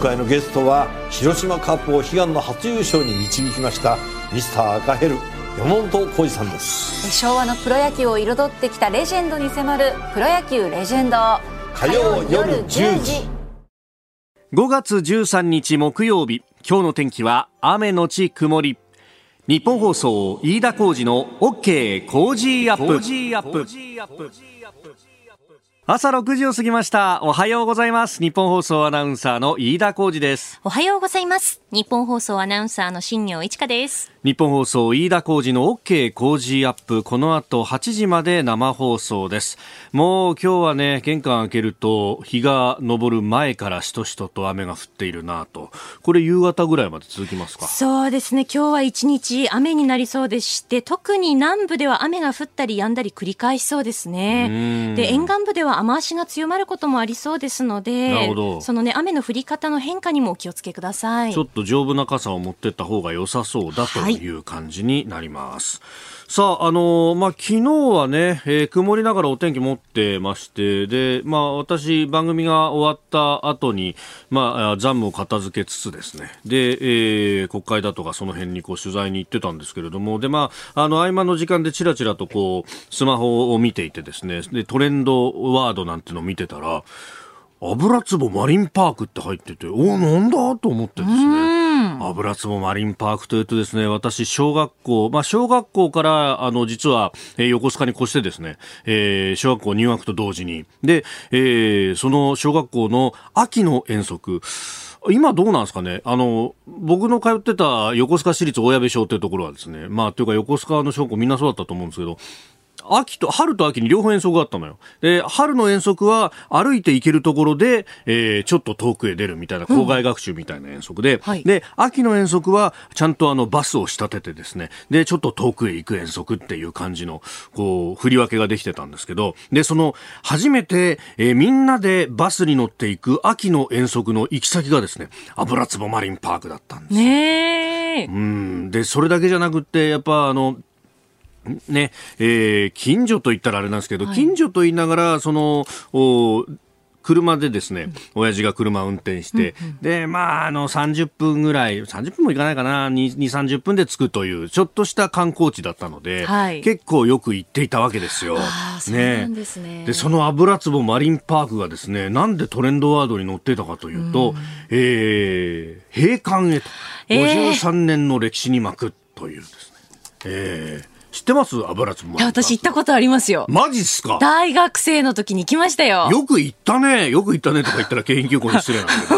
回のゲストは広島カップを悲願の初優勝に導きましたミスター赤ヘル山本浩二さんです。昭和のプロ野球を彩ってきたレジェンドに迫る「プロ野球レジェンド」火曜夜10時。5月13日木曜日今日の天気は雨のち曇り。日本放送飯田浩二の OK 工事アップ朝6時を過ぎました。おはようございます。日本放送アナウンサーの飯田浩二です。おはようございます。日本放送アナウンサーの新業一華です。日本放送飯田浩二の OK 工事アップ。この後8時まで生放送です。もう今日はね玄関開けると日が昇る前からしとしとと雨が降っているなと。これ夕方ぐらいまで続きますか？そうですね。今日は一日雨になりそうでして特に南部では雨が降ったり止んだり繰り返しそうですね。で沿岸部では雨足が強まることもありそうですのでそのね雨の降り方の変化にもお気をつけください。ちょっと丈夫な傘を持ってった方が良さそうだという感じになります。はい、さあ、あのー、まあ、昨日はね、えー、曇りながらお天気持ってまして、で、まあ、私、番組が終わった後に、まあ、残務を片付けつつですね、で、えー、国会だとかその辺にこう取材に行ってたんですけれども、で、まあ、あの、合間の時間でちらちらとこう、スマホを見ていてですね、で、トレンドワードなんてのを見てたら、油壺マリンパークって入ってて、おお、なんだと思ってですね。油壺マリンパークというとですね、私、小学校、まあ、小学校から、あの、実は、えー、横須賀に越してですね、えー、小学校入学と同時に、で、えー、その小学校の秋の遠足、今どうなんですかね？あの、僕の通ってた横須賀市立大矢部小というところはですね、まあ、というか横須賀の小学校みんなそうだったと思うんですけど、秋と、春と秋に両方遠足があったのよ。で、春の遠足は歩いて行けるところで、えー、ちょっと遠くへ出るみたいな、校外学習みたいな遠足で、うんはい、で、秋の遠足はちゃんとあのバスを仕立ててですね、で、ちょっと遠くへ行く遠足っていう感じの、こう、振り分けができてたんですけど、で、その、初めて、えー、みんなでバスに乗っていく秋の遠足の行き先がですね、油壺マリンパークだったんですねうん。で、それだけじゃなくって、やっぱあの、ね、えー、近所と言ったらあれなんですけど、はい、近所と言いながら、その、お車でですね、親父が車を運転して、うんうん、で、まあ、あの、30分ぐらい、30分もいかないかな、2、30分で着くという、ちょっとした観光地だったので、はい、結構よく行っていたわけですよ。ね。でね。で、その油壺マリンパークがですね、なんでトレンドワードに載っていたかというと、うん、えー、閉館へと、53年の歴史に巻くというですね、えー、知ってます？油壺私行ったことありますよ。マジっすか？大学生の時に行きましたよ。よく行ったね。よく行ったねとか言ったら研究校に失礼なんだけ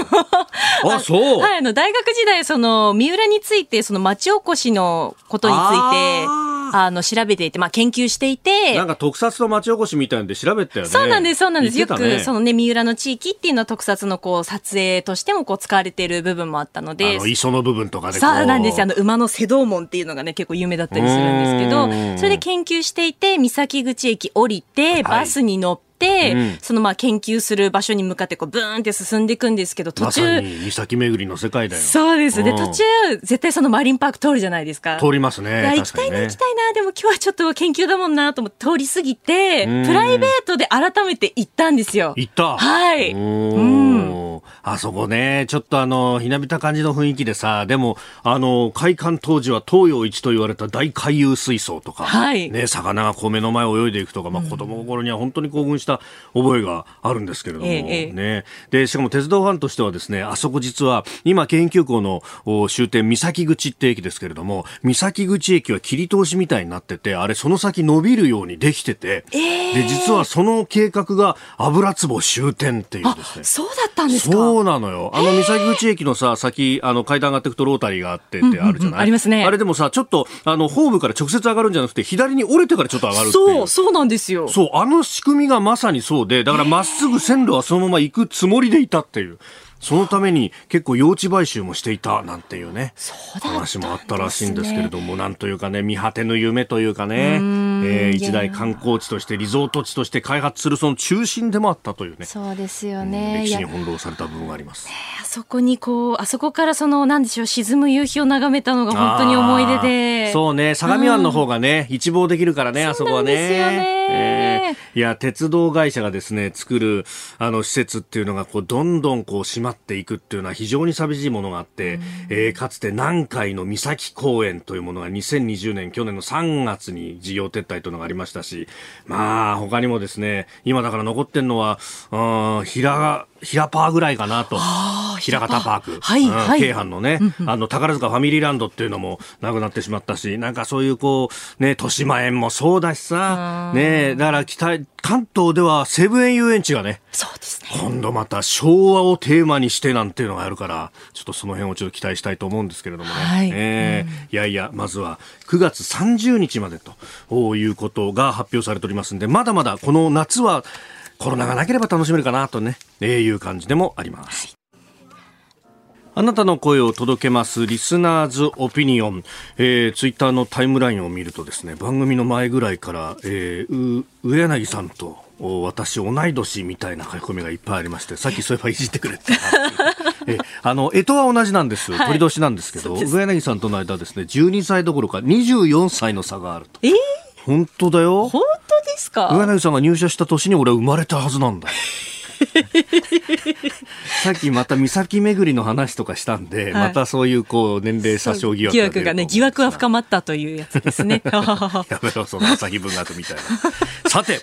ど。あ、そう。はい、あの、大学時代、その、三浦について、その町おこしのことについて、あの、調べていて、まあ、研究していて。なんか特撮の町おこしみたいなんで調べたよね。そうなんです、そうなんです。ね、よく、そのね、三浦の地域っていうのは特撮のこう、撮影としてもこう、使われている部分もあったので。あの、磯の部分とかでそうなんですあの、馬の瀬戸門っていうのがね、結構有名だったりするんですけど、それで研究していて、三崎口駅降りて、バスに乗って、、うん、そのまあ研究する場所に向かってこうブーンって進んでいくんですけど途中、ま、岬巡りの世界だよ。そうです。で途中絶対そのマリンパーク通るじゃないですか。通りますね。行きたいな、ね、行きたいなでも今日はちょっと研究だもんなと思って通り過ぎてプライベートで改めて行ったんですよ。行った。はい。うんあそこねちょっとあのひなびた感じの雰囲気でさでもあの開館当時は東洋一と言われた大回遊水槽とか、はい、ね魚がこう目の前を泳いでいくとか、まあ、子供心には本当に興奮した覚えがあるんですけれども、ええ、ね。で、しかも鉄道ファンとしてはですね、あそこ実は、今研究校の終点、三崎口って駅ですけれども、三崎口駅は切り通しみたいになってて、あれその先伸びるようにできてて、えー、で、実はその計画が油壺終点っていうですね。そうだったんですかそうなのよ。あの三崎口駅のさ、先、あの階段上がっていくとロータリーがあってってあるじゃない、うんうんうん、ありますね。あれでもさ、ちょっと、あの、ホームから直接上がるんじゃなくて、左に折れてからちょっと上がるっていう。そう、そうなんですよ。そう、あの仕組みがまさにそうで、だからまっすぐ線路はそのまま行くつもりでいたっていう。そのために結構用地買収もしていたなんていうね、話もあったらしいんですけれども、なんというかね、見果てぬ夢というかね、えー、一大観光地としてリゾート地として開発するその中心でもあったというね。そうですよね、歴史に翻弄された部分があります。あそこにこうあそこからそのなんでしょう沈む夕日を眺めたのが本当に思い出で。そうね相模湾の方がね、うん、一望できるからねあそこはね。ですよね、えー、いや鉄道会社がですね作るあの施設っていうのがこうどんどんこう閉まっていくっていうのは非常に寂しいものがあって、うん、えー、かつて南海の岬公園というものが2020年去年の3月に事業撤退というのがありましたしまあ他にもですね今だから残ってるのはうん平平パーぐらいかなと。平方パーク。はい、はい。京阪のね、あの、宝塚ファミリーランドっていうのもなくなってしまったし、なんかそういうこう、ね、豊島園もそうだしさ、ね、だから北、関東では西武園遊園地がね、そうですね。今度また昭和をテーマにしてなんていうのがあるから、ちょっとその辺をちょっと期待したいと思うんですけれどもね。はい。えー、いやいや、まずは9月30日までということが発表されておりますんで、まだまだこの夏は、コロナがなければ楽しめるかなとね、えー、いう感じでもあります。あなたの声を届けますリスナーズオピニオン、えー、ツイッターのタイムラインを見るとですね番組の前ぐらいから、えー、上柳さんと私同い年みたいな書き込みがいっぱいありましてさっきそういえばいじってくれて えあの干支は同じなんです、鳥年なんですけど上柳さんとの間ですね12歳どころか24歳の差があると。えー本当だよ。本当ですか？上柳さんが入社した年に俺は生まれたはずなんだ。よ。さっきまた岬巡りの話とかしたんで、はい、またそういうこう年齢詐称疑惑疑惑がね疑惑は深まったというやつですね。やめろその朝日文学みたいな。さて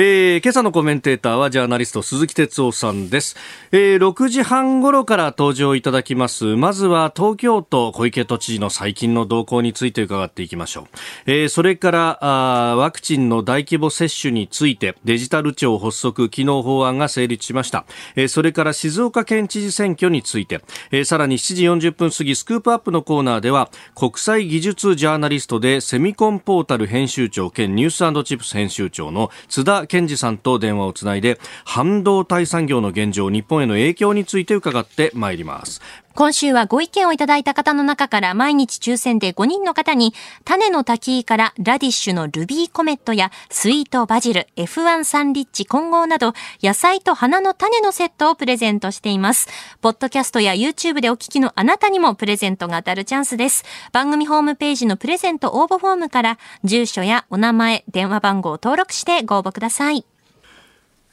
えー、今朝のコメンテーターはジャーナリスト鈴木哲夫さんです、えー、6時半頃から登場いただきます。まずは東京都小池都知事の最近の動向について伺っていきましょう、えー、それからあワクチンの大規模接種についてデジタル庁発足機能法案が成立しました、えー、それから静岡県知事選挙について、えー、さらに7時40分過ぎスクープアップのコーナーでは国際技術ジャーナリストでセミコンポータル編集長兼ニュースチップス編集長の津田健二さんと電話をつないで半導体産業の現状日本への影響について伺ってまいります今週はご意見をいただいた方の中から毎日抽選で5人の方に種の滝からラディッシュのルビーコメットやスイートバジル F1 サンリッチ混合など野菜と花の種のセットをプレゼントしています。ポッドキャストや YouTube でお聞きのあなたにもプレゼントが当たるチャンスです。番組ホームページのプレゼント応募フォームから住所やお名前、電話番号を登録してご応募ください。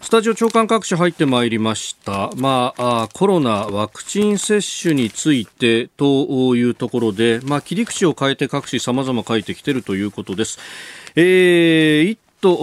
スタジオ長官各紙入ってまいりました。まあ、コロナワクチン接種についてというところで、まあ、切り口を変えて各紙様々書いてきているということです。えー、と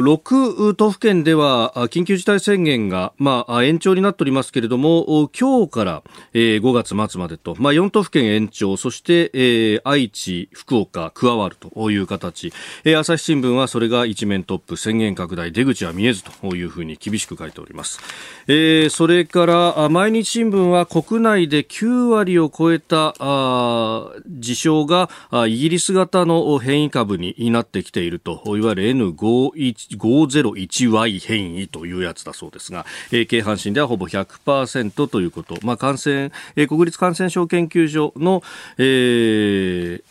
6都府県では緊急事態宣言が、まあ、延長になっておりますけれども今日から、え、5月末までと、まあ、4都府県延長そして、え、愛知、福岡加わるという形、え、朝日新聞はそれが一面トップ宣言拡大出口は見えずというふうに厳しく書いております、え、それから毎日新聞は国内で9割を超えたあ事象がイギリス型の変異株になってきているといわゆる N5 501Y 変異というやつだそうですが、えー、京阪神ではほぼ100%ということ、まあ、感染、えー、国立感染症研究所の、えー、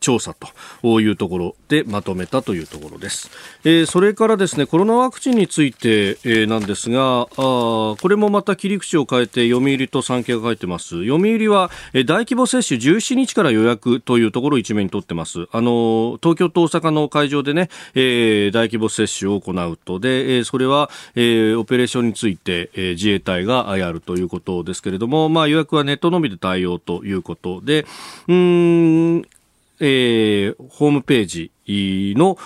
調査というところでまとめたというところです。えー、それからですね、コロナワクチンについて、えー、なんですが、あこれもまた切り口を変えて読売と産経が書いてます。読売は、えー、大規模接種17日から予約というところを一面に取ってます。あの、東京と大阪の会場でね、えー、大規模接種を行うと。で、えー、それは、えー、オペレーションについて、えー、自衛隊がやるということですけれども、まあ予約はネットのみで対応ということで、うん、えー、ホームページの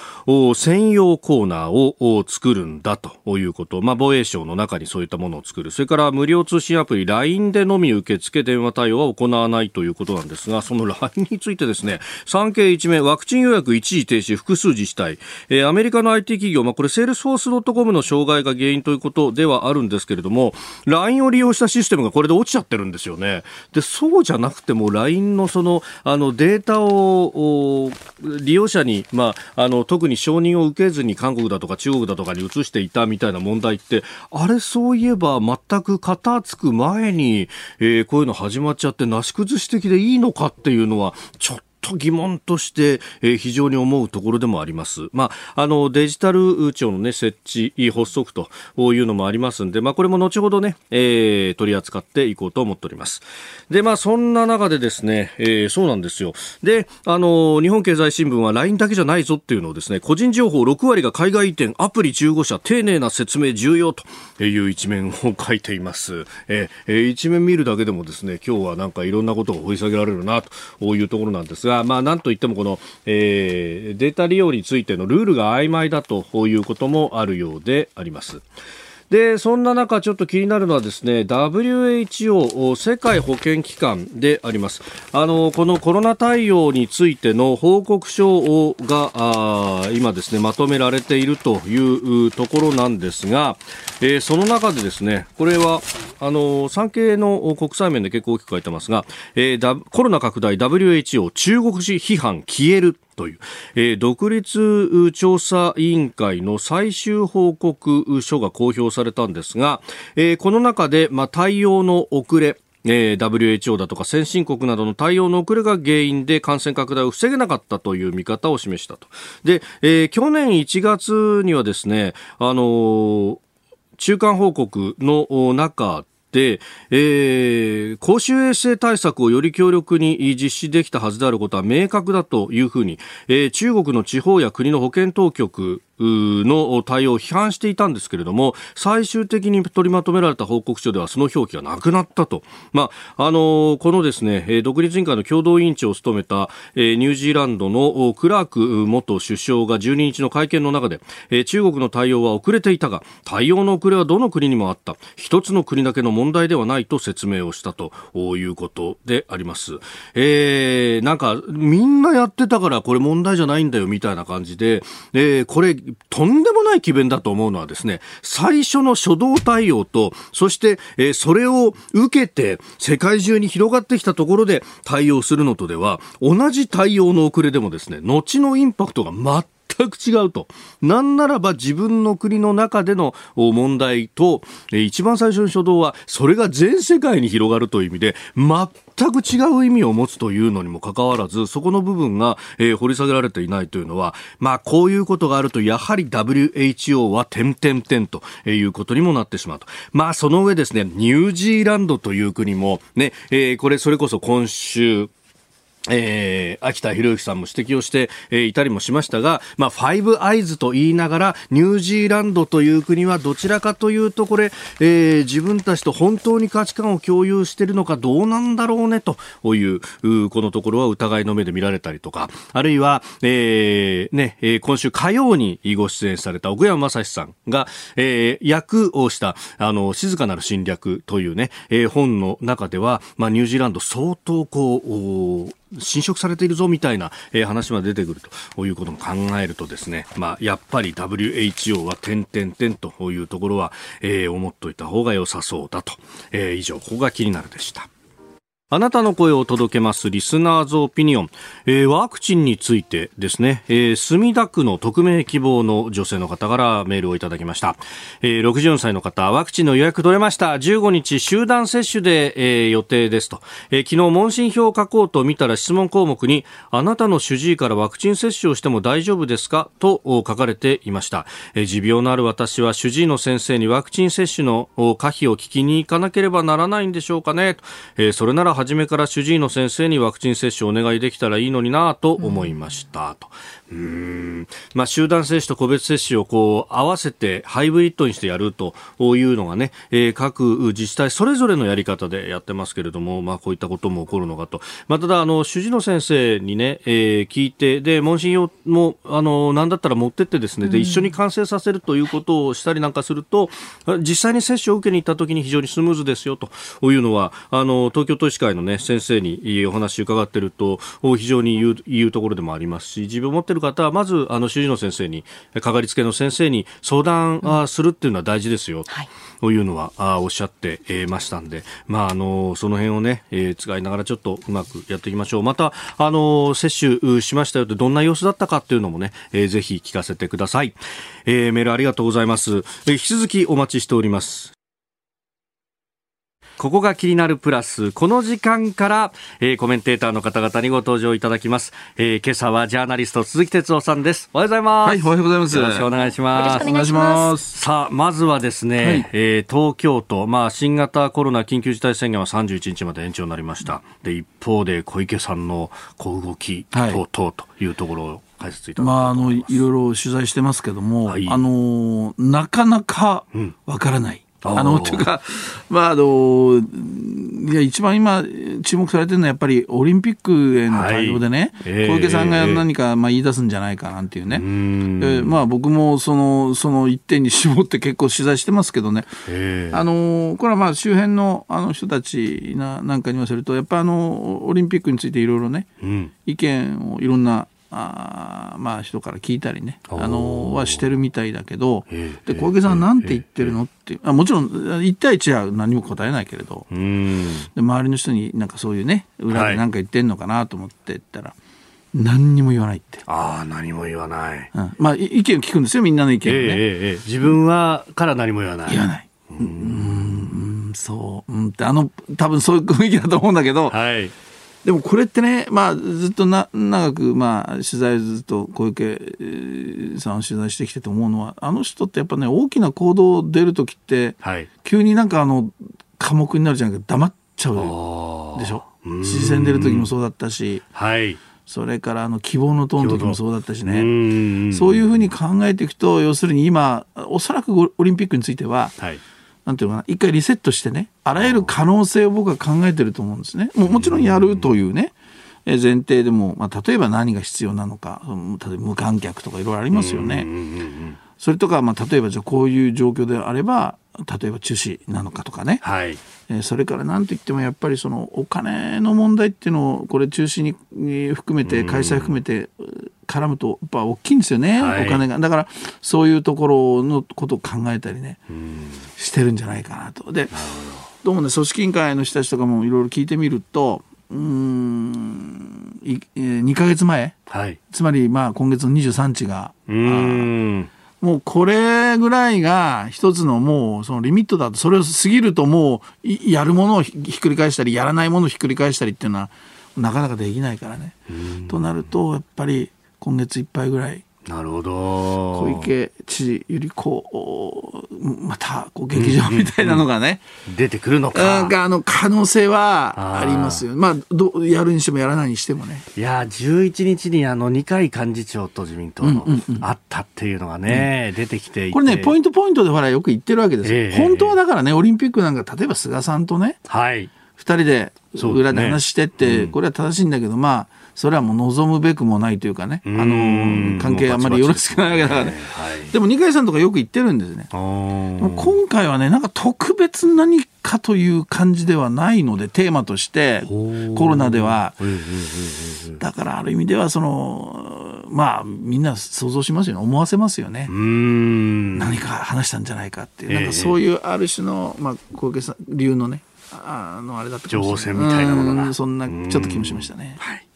専用コーナーを作るんだということ、まあ、防衛省の中にそういったものを作る、それから無料通信アプリ LINE でのみ受付電話対応は行わないということなんですが、その LINE についてですね、産経一面、ワクチン予約一時停止、複数自治体、えー、アメリカの IT 企業、まあ、これ、セールスフォースドットコムの障害が原因ということではあるんですけれども、LINE を利用したシステムがこれで落ちちゃってるんですよね。で、そうじゃなくても LINE のその、あの、データを利用者にまあ、あの特に承認を受けずに韓国だとか中国だとかに移していたみたいな問題ってあれそういえば全く片付く前に、えー、こういうの始まっちゃってなし崩し的でいいのかっていうのはちょっとと疑問として、えー、非常に思うところでもあります。まあ、あの、デジタル庁のね、設置、発足というのもありますんで、まあ、これも後ほどね、えー、取り扱っていこうと思っております。で、まあ、そんな中でですね、えー、そうなんですよ。で、あの、日本経済新聞は LINE だけじゃないぞっていうのをですね、個人情報6割が海外移転、アプリ15社、丁寧な説明重要という一面を書いています。えー、一面見るだけでもですね、今日はなんかいろんなことが掘り下げられるなというところなんですが、まあ、なんといってもこの、えー、データ利用についてのルールが曖昧だということもあるようであります。でそんな中、ちょっと気になるのはですね WHO 世界保健機関であります。あのこのコロナ対応についての報告書が今ですねまとめられているというところなんですが、えー、その中でですねこれはあの産経の国際面で結構大きく書いてますが、えー、コロナ拡大 WHO 中国人批判消えるという、えー、独立調査委員会の最終報告書が公表されたんですが、えー、この中で、まあ、対応の遅れ、えー、WHO だとか先進国などの対応の遅れが原因で感染拡大を防げなかったという見方を示したと。で、えー、去年1月にはですね、あのー、中間報告の中、えー、公衆衛生対策をより強力に実施できたはずであることは明確だというふうに、えー、中国の地方や国の保健当局の対応を批判していたんですけれども最終的に取りまとめられた報告書ではその表記がなくなったと、まああのこのですね独立委員会の共同委員長を務めたニュージーランドのクラーク元首相が12日の会見の中で中国の対応は遅れていたが対応の遅れはどの国にもあった。一つの国だけの問題ではないと説明をしたということであります、えー、なんかみんなやってたからこれ問題じゃないんだよみたいな感じで、えー、これとんでもない奇弁だと思うのはですね、最初の初動対応と、そして、えー、それを受けて世界中に広がってきたところで対応するのとでは、同じ対応の遅れでもですね、後のインパクトが全く違うと。なんならば自分の国の中での問題と、一番最初の初動は、それが全世界に広がるという意味で、全く違う意味を持つというのにもかかわらず、そこの部分が、えー、掘り下げられていないというのは、まあ、こういうことがあると、やはり WHO は点々点ということにもなってしまうと。まあ、その上ですね、ニュージーランドという国も、ね、えー、これ、それこそ今週、えー、秋田博之さんも指摘をして、えー、いたりもしましたが、まあ、ファイブアイズと言いながら、ニュージーランドという国はどちらかというと、これ、えー、自分たちと本当に価値観を共有しているのかどうなんだろうね、という、このところは疑いの目で見られたりとか、あるいは、えー、ね、えー、今週火曜にご出演された奥山正史さんが、えー、役をした、あの、静かなる侵略というね、えー、本の中では、まあ、ニュージーランド相当こう、侵食されているぞみたいな、えー、話が出てくるということも考えるとですね、まあ、やっぱり WHO は点々点というところは、えー、思っといた方が良さそうだと、えー、以上ここが気になるでした。あなたの声を届けますリスナーズオピニオン、えー、ワクチンについてですね、えー、墨田区の匿名希望の女性の方からメールをいただきました、えー、64歳の方ワクチンの予約取れました。15日集団接種で、えー、予定ですと、えー、昨日問診票を書こうと見たら質問項目にあなたの主治医からワクチン接種をしても大丈夫ですか？と書かれていました、えー、持病のある私は主治医の先生にワクチン接種の可否を聞きに行かなければならないんでしょうかね、えー、それなら初めから主治医の先生にワクチン接種をお願いできたらいいのになと思いました、と。うん。まあ、集団接種と個別接種をこう合わせてハイブリッドにしてやるというのがね、えー、各自治体それぞれのやり方でやってますけれども、まあ、こういったことも起こるのかと、まあ、ただあの主治の先生にね、えー、聞いてで問診用もあの何だったら持ってってですねで一緒に完成させるということをしたりなんかすると実際に接種を受けに行った時に非常にスムーズですよというのはあの東京都医師会の、ね、先生にお話伺っていると非常に言う言うところでもありますし自分を持ってる方はまずあの主治医の先生にかかりつけの先生に相談、うするっていうのは大事ですよ、はい、というのはあおっしゃってましたんで、まあ、あのその辺をね、えー、使いながらちょっとうまくやっていきましょう。またあの接種しましたよってどんな様子だったかっていうのもね、えー、ぜひ聞かせてください、えー、メールありがとうございます、えー、引き続きお待ちしておりますここが気になるプラス。この時間から、えー、コメンテーターの方々にご登場いただきます。えー、今朝はジャーナリスト鈴木哲夫さんです。おはようございます。はい、おはようございます。よろしくお願いします。お願いします。さあ、まずはですね、はい、えー、東京都、まあ、新型コロナ緊急事態宣言は31日まで延長になりました。で、一方で小池さんの小動き等々というところを、解説いただまあ、あのいろいろ取材してますけども、はい、あのなかなかわからない、あの、というか、まあ、あの、いや、一番今、注目されてるのはやっぱりオリンピックへの対応でね、はい。えー、小池さんが何か、まあ、言い出すんじゃないかなんていうね。えまあ、僕も、その、その一点に絞って結構取材してますけどね。えー、あの、これはまあ、周辺のあの人たちななんかに言わせると、やっぱあの、オリンピックについていろいろね、うん、意見をいろんなあまあ人から聞いたりねあのはしてるみたいだけどで小池さんなんて言ってるのってあもちろん1対1は何も答えないけれどで周りの人になんかそういうね裏で何か言ってんのかなと思って言ったら、はい、何にも言わないって。ああ何も言わない、うん、まあ意見を聞くんですよみんなの意見をね、えーえー、自分はから何も言わない。言わない。うんそう、うん、ってあの多分そういう雰囲気だと思うんだけど、はいでもこれってね、まあ、ずっとな長く、まあ、取材ずっと小池さんを取材してきてて思うのはあの人ってやっぱね大きな行動出る時って、はい、急になんかあの寡黙になるじゃなくて黙っちゃうでしょ？知事選出る時もそうだったし、はい、それからあの希望の党の時もそうだったしね。そういうふうに考えていくと要するに今おそらくオリンピックについては、はいなんていうかな、一回リセットしてね、あらゆる可能性を僕は考えてると思うんですね。ももちろんやるというね、え前提でも、まあ、例えば何が必要なのか、例えば無観客とかいろいろありますよね。それとか、まあ、例えばじゃあこういう状況であれば、例えば中止なのかとかね、はい、えそれから何といってもやっぱりそのお金の問題っていうのをこれ中止に含めて開催含めて絡むとやっぱ大きいんですよね、はい、お金が。だからそういうところのことを考えたりねしてるんじゃないかなと。でど。うもね組織委員会の人たちとかもいろいろ聞いてみるとうん2か月前、はい、つまりまあ今月の23日がもうこれぐらいが一つのもうそのリミットだとそれを過ぎるともうやるものをひっくり返したりやらないものをひっくり返したりっていうのはなかなかできないからね。となるとやっぱり今月いっぱいぐらい。なるほど。小池知事よりこうまたこう劇場みたいなのがね、うん、出てくるのか。あの可能性はありますよ。まあどやるにしてもやらないにしてもね。いや11日にあの二階幹事長と自民党のあったっていうのがね、うん、出てきてこれねポイントポイントでほらよく言ってるわけですよ、えー、本当はだからねオリンピックなんか例えば菅さんとね、はい、2人で裏で話してって、ね、これは正しいんだけどまあそれはもう望むべくもないというかね、あの関係あんまりよろしくないわけだからね、でも二階さんとかよく言ってるんですね。今回はね、なんか特別何かという感じではないので、テーマとして、コロナでは。だからある意味では、その、まあ、みんな想像しますよね、思わせますよね。何か話したんじゃないかっていう、なんかそういうある種の、まあ、小池さん流のね、あのあれだった情報戦みたいなものが。そんなちょっと気もしましたね。はい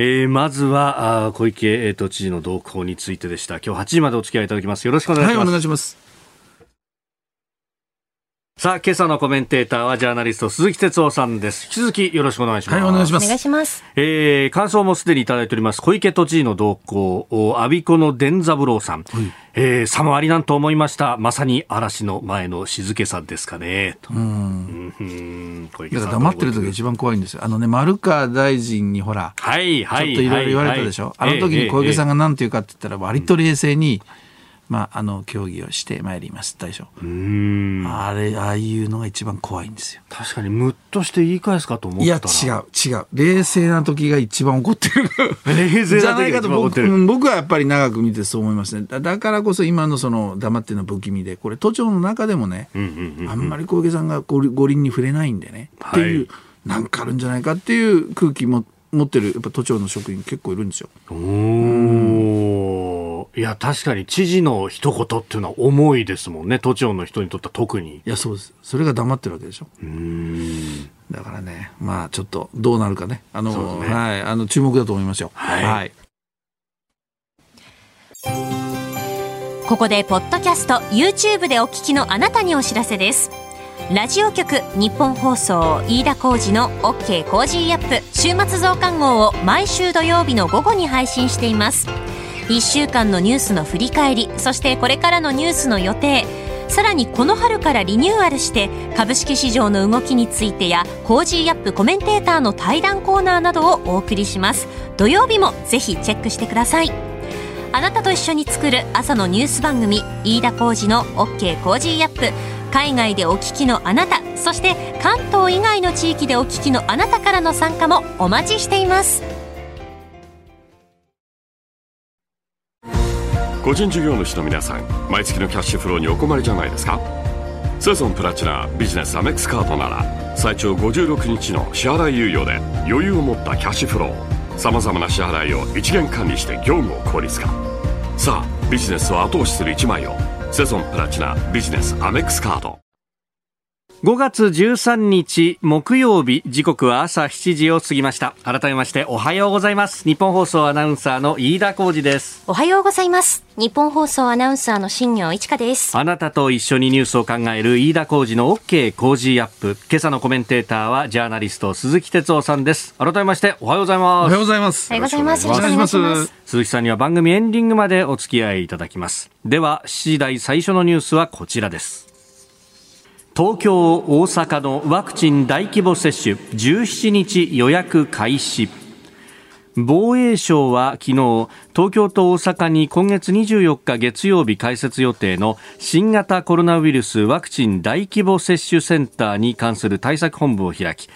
えー、まずはあ小池都知事の動向についてでした。今日8時までお付き合いいただきます。よろしくお願いします、はい、お願いします。さあ、今朝のコメンテーターはジャーナリスト鈴木哲夫さんです。引き続きよろしくお願いします。はい、お願いします。お願いします。えー、感想もすでにいただいております。小池都知事の動向、阿ビ子の伝三郎さん。はい、えー、さもありなんと思いました。まさに嵐の前の静けさですかね。と。うん。うん。小池さん。黙ってる時が一番怖いんですよ。あのね、丸川大臣にほら、はい、はい。ちょっといろいろ言われたでしょ。はいはい、あの時に小池さんが何て言うかって言ったら、割と冷静に、うんまあ、あの協議をしてまいります。大将。あれああいうのが一番怖いんですよ。確かにムッとして言い返すかと思ったいや違う違う。冷静な時が一番怒ってる。冷静な時が一番怒ってる。僕はやっぱり長く見てそう思いますね。だからこそ今のその黙ってるの不気味でこれ都庁の中でもね、うんうんうん、あんまり小池さんが五輪に触れないんでね、はい、っていうなんかあるんじゃないかっていう空気も持ってるやっぱ都庁の職員結構いるんですよ。おいや確かに知事の一言っていうのは重いですもんね。都庁の人にとっては特に。いやそうです。それが黙ってるわけでしょ。うん。だからねまあちょっとどうなるかね。あの、ね、はい。あの注目だと思いますよ。はい、はい、ここでポッドキャスト YouTube でお聞きのあなたにお知らせです。ラジオ局ニッポン放送飯田浩司の OK コージーアップ週末増刊号を毎週土曜日の午後に配信しています1週間のニュースの振り返りそしてこれからのニュースの予定。さらにこの春からリニューアルして株式市場の動きについてやコージーアップコメンテーターの対談コーナーなどをお送りします。土曜日もぜひチェックしてください。あなたと一緒に作る朝のニュース番組飯田浩司の OK コージーアップ。海外でお聞きのあなたそして関東以外の地域でお聞きのあなたからの参加もお待ちしています。個人事業主の皆さん毎月のキャッシュフローにお困りじゃないですか？セゾンプラチナビジネスアメックスカードなら最長56日の支払い猶予で余裕を持ったキャッシュフロー。さまざまな支払いを一元管理して業務を効率化。さあビジネスを後押しする一枚をセゾンプラチナビジネスアメックスカード5月13日木曜日時刻は朝7時を過ぎました。改めましておはようございます。日本放送アナウンサーの飯田浩二です。おはようございます。日本放送アナウンサーの新業一華です。あなたと一緒にニュースを考える飯田浩二の OK 工事アップ。今朝のコメンテーターはジャーナリスト鈴木哲夫さんです。改めましておはようございます。おはようございます。おはようございます。よろしくお願いします。鈴木さんには番組エンディングまでお付き合いいただきます。では7時台最初のニュースはこちらです東京、大阪のワクチン大規模接種17日予約開始。防衛省は昨日東京と大阪に今月24日月曜日開設予定の新型コロナウイルスワクチン大規模接種センターに関する対策本部を開き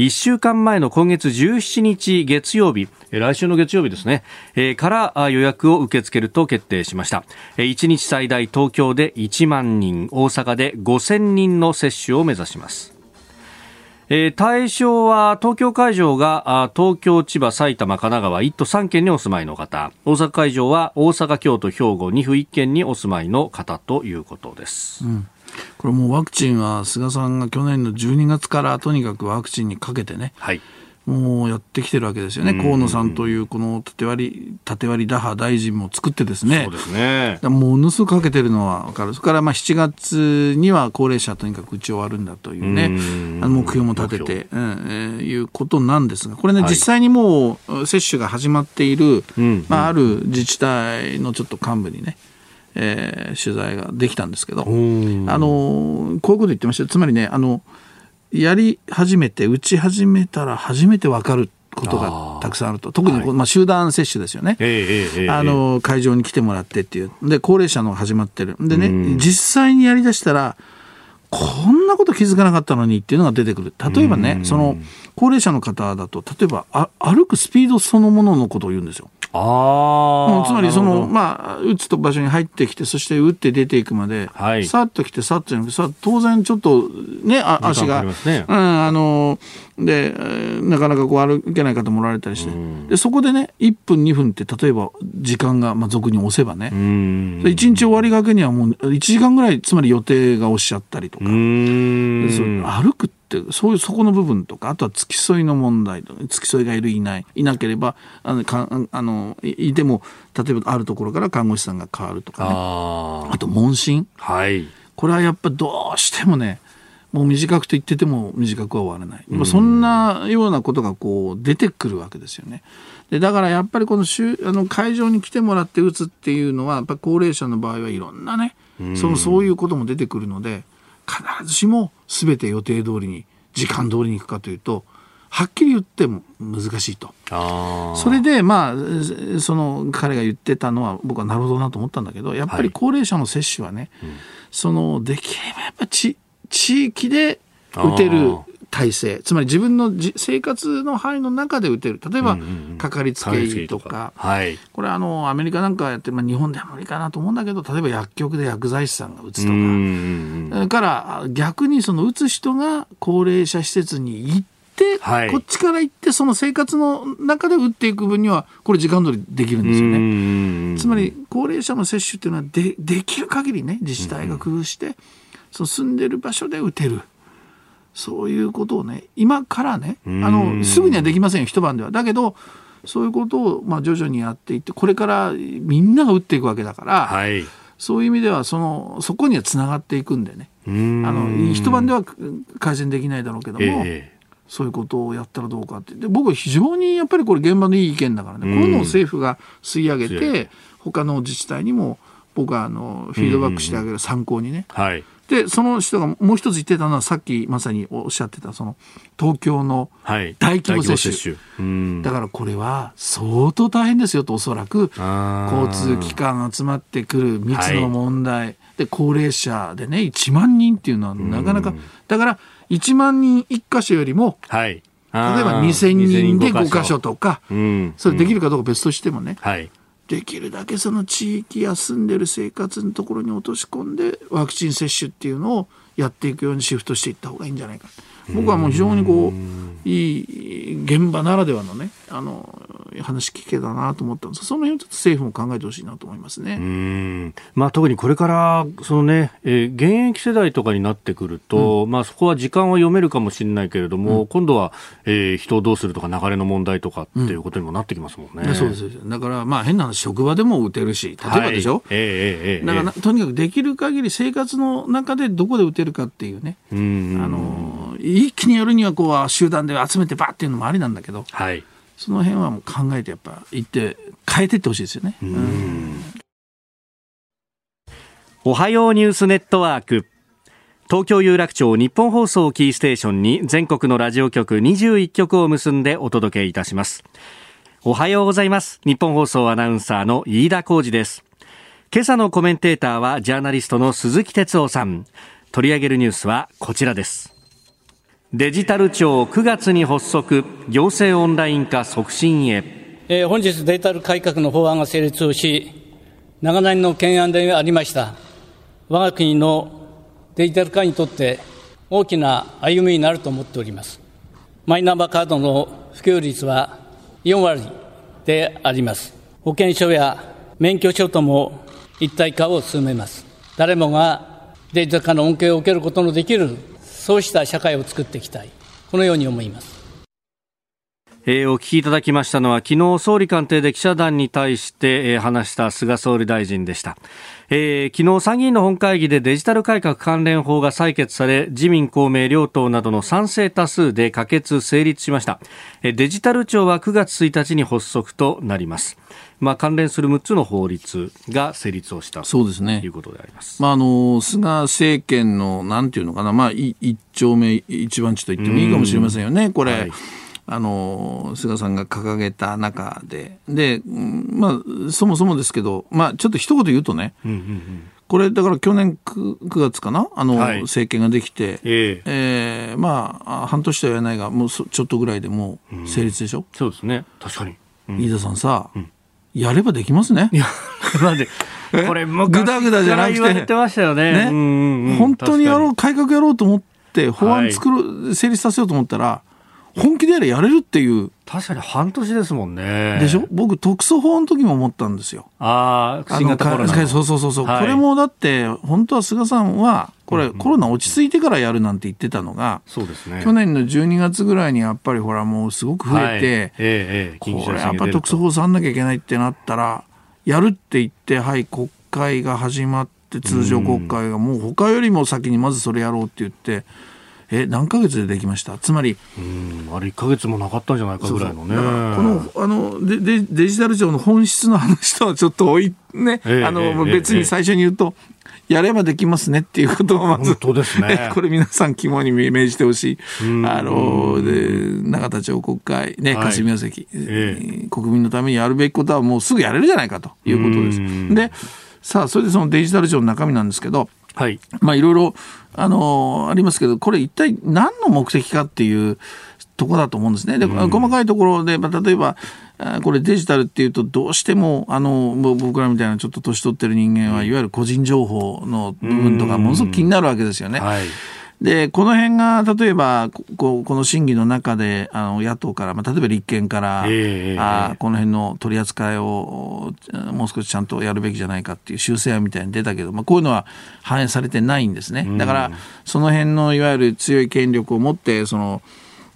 1週間前の今月17日月曜日、来週の月曜日ですね、えー、から予約を受け付けると決定しました。1日最大東京で1万人、大阪で5000人の接種を目指します。え、対象は東京会場が東京、千葉、埼玉、神奈川1都3県にお住まいの方大阪会場は大阪、京都、兵庫2府1県にお住まいの方ということです。うんこれもうワクチンは菅さんが去年の12月からとにかくワクチンにかけてね、はい、もうやってきてるわけですよね、河野さんというこの縦割り縦割り打破大臣も作ってですね、そうですね。ものすごくかけてるのは分かる、それからまあ7月には高齢者とにかく打ち終わるんだというね、あの目標も立てて、うんえー、いうことなんですが、これね、はい、実際にもう接種が始まっている、まあ、ある自治体のちょっと幹部にね、えー、取材ができたんですけど、あのこういうこと言ってましたつまりねあのやり始めて打ち始めたら初めて分かることがたくさんあると。特に、はい、まあ、集団接種ですよね、えー、あの会場に来てもらってっていう。で高齢者の始まってる。でね実際にやりだしたらこんなこと気づかなかったのにっていうのが出てくる。例えばねその高齢者の方だと例えばあ歩くスピードそのもののことを言うんですよ。あつまりその、まあ、打つと場所に入ってきてそして打って出ていくまで、はい、さっと来てさっとじゃなくてさ当然ちょっとねあ足が、ね、うん、あのでなかなかこう歩けない方もおられたりして、でそこでね1分2分って例えば時間が、まあ、俗に押せばね。1日終わりがけにはもう1時間ぐらいつまり予定がおっしゃったりとか。歩くってってそういうそこの部分とかあとは付き添いの問題と付き添いがいるいないいなければあのかあのいても例えばあるところから看護師さんが変わるとかね。あと問診、はい、これはやっぱどうしてもねもう短くと言ってても短くは終わらない、うん、そんなようなことがこう出てくるわけですよね。でだからやっぱりこのあの会場に来てもらって打つっていうのはやっぱ高齢者の場合はいろんなね、うん、そのそういうことも出てくるので必ずしも全て予定通りに時間通りに行くかというとはっきり言っても難しいと。それでまあその彼が言ってたのは僕はなるほどなと思ったんだけどやっぱり高齢者の接種はね、はいうん、そのできればやっぱ地地域で打てる体制。つまり自分の生活の範囲の中で打てる。例えばかかりつけ医とか,、はい、これあのアメリカなんかやって、まあ、日本では無理かなと思うんだけど例えば薬局で薬剤師さんが打つとか。それから逆にその打つ人が高齢者施設に行って、はい、こっちから行ってその生活の中で打っていく分にはこれ時間通りできるんですよね。つまり高齢者の接種っていうのはでできる限りね自治体が工夫して、その住んでる場所で打てる。そういうことをね今からねあのすぐにはできませんよ一晩では。だけどそういうことをまあ徐々にやっていってこれからみんなが打っていくわけだから、はい、そういう意味ではそのそこにはつながっていくんでね。あの一晩では改善できないだろうけども、えー、そういうことをやったらどうかって。で僕は非常にやっぱりこれ現場のいい意見だからね、こういうのを政府が吸い上げて他の自治体にも僕はあのフィードバックしてあげる参考にね、はい、でその人がもう一つ言ってたのはさっきまさにおっしゃってたその東京の大規模接種,、はい、だからこれは相当大変ですよとおそらく交通機関集まってくる密の問題、はい、で高齢者でね1万人っていうのはなかなかだから1万人1箇所よりも、はい、例えば2000人で5箇所。とか、それできるかどうか別としてもね、はいできるだけその地域や住んでる生活のところに落とし込んでワクチン接種っていうのをやっていくようにシフトしていった方がいいんじゃないか。僕はもう非常にこういい現場ならではのねあの話聞けたなと思ったんですその辺ちょっと政府も考えてほしいなと思いますね。うん。まあ、特にこれからそのね、えー、現役世代とかになってくると、うん、まあ、そこは時間は読めるかもしれないけれども、うん、今度は、えー、人をどうするとか流れの問題とかっていうことにもなってきますもんね。うん、そうです。だからまあ変な話職場でも打てるし例えばでしょ、はい、えー、えー、だからとにかくできる限り生活の中でどこで打てるかっていうね、うん、あの一気にやるにはこう集団で集めてばっていうのもありなんだけど、はい、その辺はもう考えてやっぱ言って変えていってほしいですよね。おはようニュースネットワーク。東京有楽町日本放送キーステーションに全国のラジオ局21局を結んでお届けいたします。おはようございます。日本放送アナウンサーの飯田浩二です。今朝のコメンテーターはジャーナリストの鈴木哲夫さん。取り上げるニュースはこちらですデジタル庁9月に発足行政オンライン化促進へ、えー、本日デジタル改革の法案が成立をし長年の懸案でありました我が国のデジタル化にとって大きな歩みになると思っております。マイナンバーカードの普及率は4割であります。保険証や免許証とも一体化を進めます。誰もがデジタル化の恩恵を受けることのできるそうした社会を作っていきたい。このように思います。えー、お聞きいただきましたのは昨日総理官邸で記者団に対して、えー、話した菅総理大臣でした、えー、昨日参議院の本会議でデジタル改革関連法が採決され自民公明両党などの賛成多数で可決成立しました、えー、デジタル庁は9月1日に発足となります。まあ、関連する6つの法律が成立をしたそうですね。ということであります、まあ、あの菅政権のなんていうのかな、まあ、一丁目一番地と言ってもいいかもしれませんよね、これ。はい。あの菅さんが掲げた中で。で、まあ、そもそもですけど、まあ、ちょっと一言言うとね、うんうんうん。これだから去年 9, 9月かな？あの、はい、政権ができて、えー、えー、まあ半年とは言わないがもうちょっとぐらいでもう成立でしょ、うん、そうですね。確かに、うん、飯田さんさ、うん、やればできますね。いや、なんで、これもぐだぐだじゃなくて。ましたよね。ね、本当にやろう、改革やろうと思って、法案作る、はい、成立させようと思ったら、本気でやれやれるっていう。確かに半年ですもんね。でしょ？僕特措法の時も思ったんですよ。ああ新型コロナそうそうそうそう、はい、これもだって本当は菅さんはこれ、コロナ落ち着いてからやるなんて言ってたのが、そうですね、去年の12月ぐらいにやっぱりほらもうすごく増えて、はい、ええこれやっぱり特措法さんなきゃいけないってなったらやるって言ってはい国会が始まって通常国会がもう他よりも先にまずそれやろうって言って。え何ヶ月でできました？つまりうんあれ1か月もなかったんじゃないかぐらいのね。このあのデデデジタル庁の本質の話とはちょっとおいね、えー、あの、えー、別に最初に言うと、やればできますねっていうことをまず、本当ですね、これ皆さん肝に銘じてほしい。あの、で、永田町国会、ね、霞が関、えー、国民のためにやるべきことはもうすぐやれるじゃないかということです。で、さあ、それでそのデジタル庁の中身なんですけど、はい。まあ、いろいろ、あのありますけど、これ一体何の目的かっていうとこだと思うんですね。で、細かいところで、まあ、例えば、これデジタルっていうとどうしてもあの僕らみたいなちょっと年取ってる人間はいわゆる個人情報の部分とかものすごく気になるわけですよね。はいで、この辺が、例えば、ここの審議の中で、あの、野党から、まあ、例えば立憲から、えー、あこの辺の取り扱いを、もう少しちゃんとやるべきじゃないかっていう修正案みたいに出たけど、まあ、こういうのは反映されてないんですね。だから、その辺の、いわゆる強い権力を持って、その、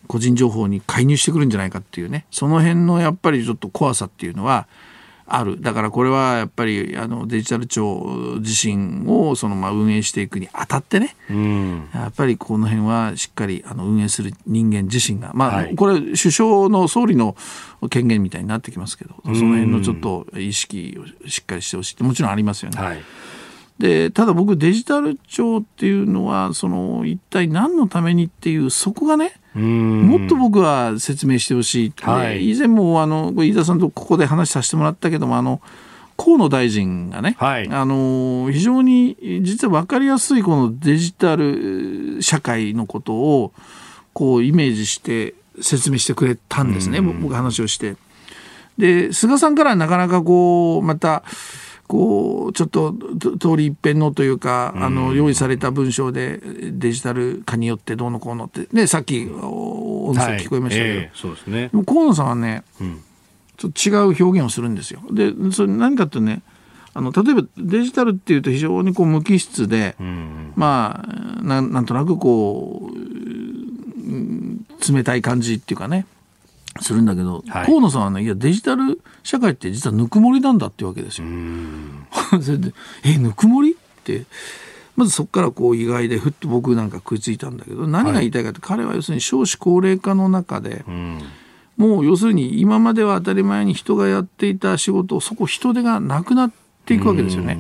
個人情報に介入してくるんじゃないかっていうね、その辺のやっぱりちょっと怖さっていうのは、ある。だからこれはやっぱりあのデジタル庁自身をそのまあ運営していくにあたってね、うん、やっぱりこの辺はしっかりあの運営する人間自身が、まあ、はい、これ首相の総理の権限みたいになってきますけどその辺のちょっと意識をしっかりしてほしいってもちろんありますよね。はい。でただ僕デジタル庁っていうのはその一体何のためにっていうそこがねもっと僕は説明してほしい、はい、以前もあの飯田さんとここで話させてもらったけどもあの河野大臣がね、はい、あの非常に実は分かりやすいこのデジタル社会のことをこうイメージして説明してくれたんですね、僕話をして。で菅さんからなかなかこうまたこうちょっと通り一遍のというか、あの用意された文章でデジタル化によってどうのこうのって、ね、さっき音声聞こえましたけど、はいえー、そうですね、河野さんはね、うん、ちょっと違う表現をするんですよ。でそれ何かってねあの例えばデジタルっていうと非常にこう無機質で、うん、まあなんとなくこう冷たい感じっていうかねするんだけど、はい、河野さんはねいやデジタル社会って実はぬくもりなんだってわけですよ。それでえぬくもり？って。まずそこからこう意外でふっと僕なんか食いついたんだけど何が言いたいかって、はい、彼は要するに少子高齢化の中で、もう要するに今までは当たり前に人がやっていた仕事をそこ人手がなくなっていくわけですよね。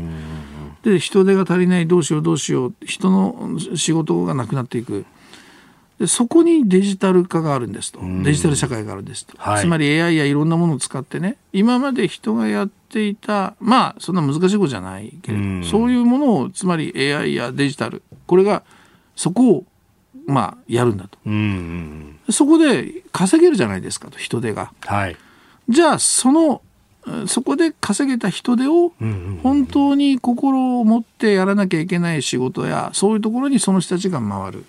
で人手が足りないどうしようどうしよう人の仕事がなくなっていく。でそこにデジタル化があるんですと、デジタル社会があるんですと、はい、つまり AI やいろんなものを使ってね今まで人がやっていたまあそんな難しいことじゃないけれどそういうものをつまり AI やデジタルこれがそこをまあやるんだと、そこで稼げるじゃないですかと人手が、はい、じゃあそのそこで稼げた人手を本当に心を持ってやらなきゃいけない仕事やそういうところにその人たちが回る。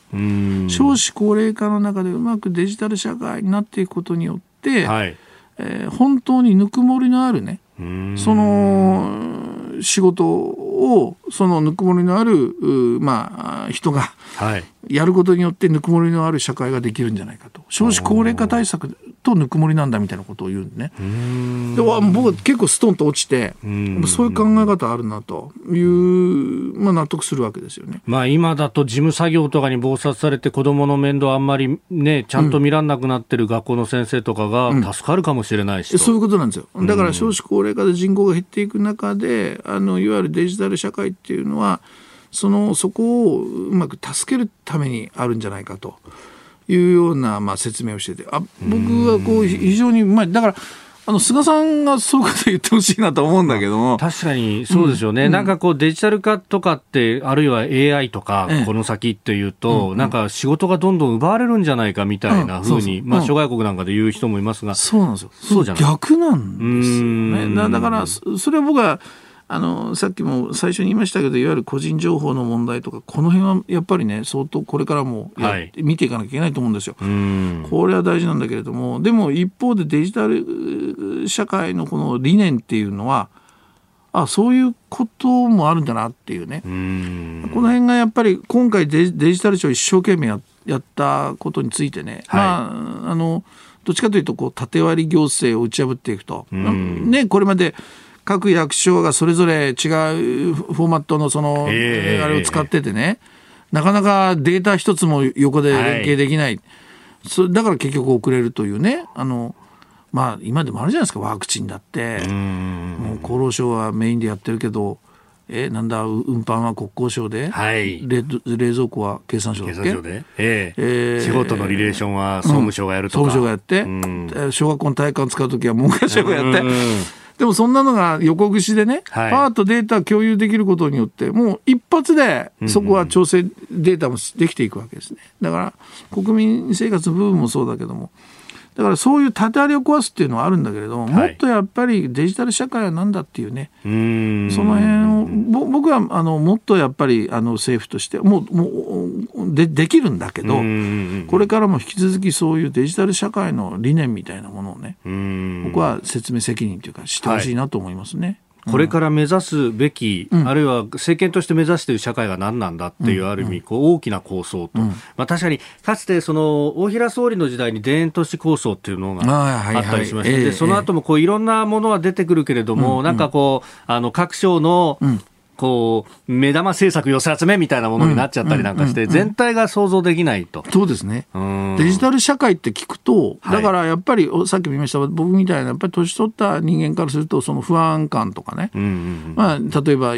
少子高齢化の中でうまくデジタル社会になっていくことによって、はい、えー、本当にぬくもりのあるねその仕事をそのぬくもりのあるまあ人がやることによってぬくもりのある社会ができるんじゃないかと。少子高齢化対策とぬくもりなんだみたいなことを言うんでね。で僕は結構ストンと落ちてそういう考え方あるなという、まあ、納得するわけですよね、まあ、今だと事務作業とかに忙殺されて子どもの面倒あんまりねちゃんと見らんなくなってる学校の先生とかが助かるかもしれないし、うん、そういうことなんですよ。だから少子高齢化で人口が減っていく中であのいわゆるデジタル社会っていうのはそのそこをうまく助けるためにあるんじゃないかと。いうような、まあ、説明をしてて。あ僕はこう非常にうまいだからあの菅さんがそういうこと言ってほしいなと思うんだけども。確かにそうですよね、うん、なんかこうデジタル化とかって、あるいは AI とか、この先っていうと、なんか仕事がどんどん奪われるんじゃないかみたいなふうに、まあ、諸外国なんかで言う人もいますが、そうなんですよ、そうじゃない。逆なんですよね。だからそれは僕はあのさっきも最初に言いましたけどいわゆる個人情報の問題とかこの辺はやっぱりね相当これからもはい、見ていかなきゃいけないと思うんですよ。これは大事なんだけれどもでも一方でデジタル社会のこの理念っていうのはあそういうこともあるんだなっていうね。この辺がやっぱり今回デジタル庁一生懸命ややったことについてね、はい、まああのどっちかというとこう縦割り行政を打ち破っていくと、ね、これまで各役所がそれぞれ違うフォーマットのその、あれを使っててね、なかなかデータ一つも横で連携できない。はだから結局遅れるというね、あの、まあ今でもあるじゃないですか、ワクチンだって。もう厚労省はメインでやってるけど、えなんだ運搬は国交省で、はい、冷冷蔵庫は経産省だっけ？で、えー、えー、地方とのリレーションは総務省がやるとか、うん、総務省がやって、うん、小学校の体育館使う時は文科省がやって、うんでもそんなのが横串でね、はい、パーッとデータ共有できることによって、もう一発でそこは調整データもできていくわけですね。だから国民生活の部分もそうだけども、だからそういう縦割りを壊すっていうのはあるんだけれども、もっとやっぱりデジタル社会は何だっていうね、その辺を僕はあのもっとやっぱりあの政府としてもうもうでできるんだけど、これからも引き続きそういうデジタル社会の理念みたいなものをね、僕は説明責任というかしてほしいなと思いますね。これから目指すべき、うん、あるいは政権として目指している社会が何なんだっていう、ある意味こう大きな構想と、まあ、確かにかつてその大平総理の時代に田園都市構想っていうのがあったりしまして、でその後もこういろんなものは出てくるけれども、なんかこうあの各省のこう、目玉政策寄せ集めみたいなものになっちゃったりなんかして、全体が想像できないと。そうですね。デジタル社会って聞くと、だからやっぱり、さっきも言いました、僕みたいな、やっぱり年取った人間からすると、その不安感とかね、まあ、例えば、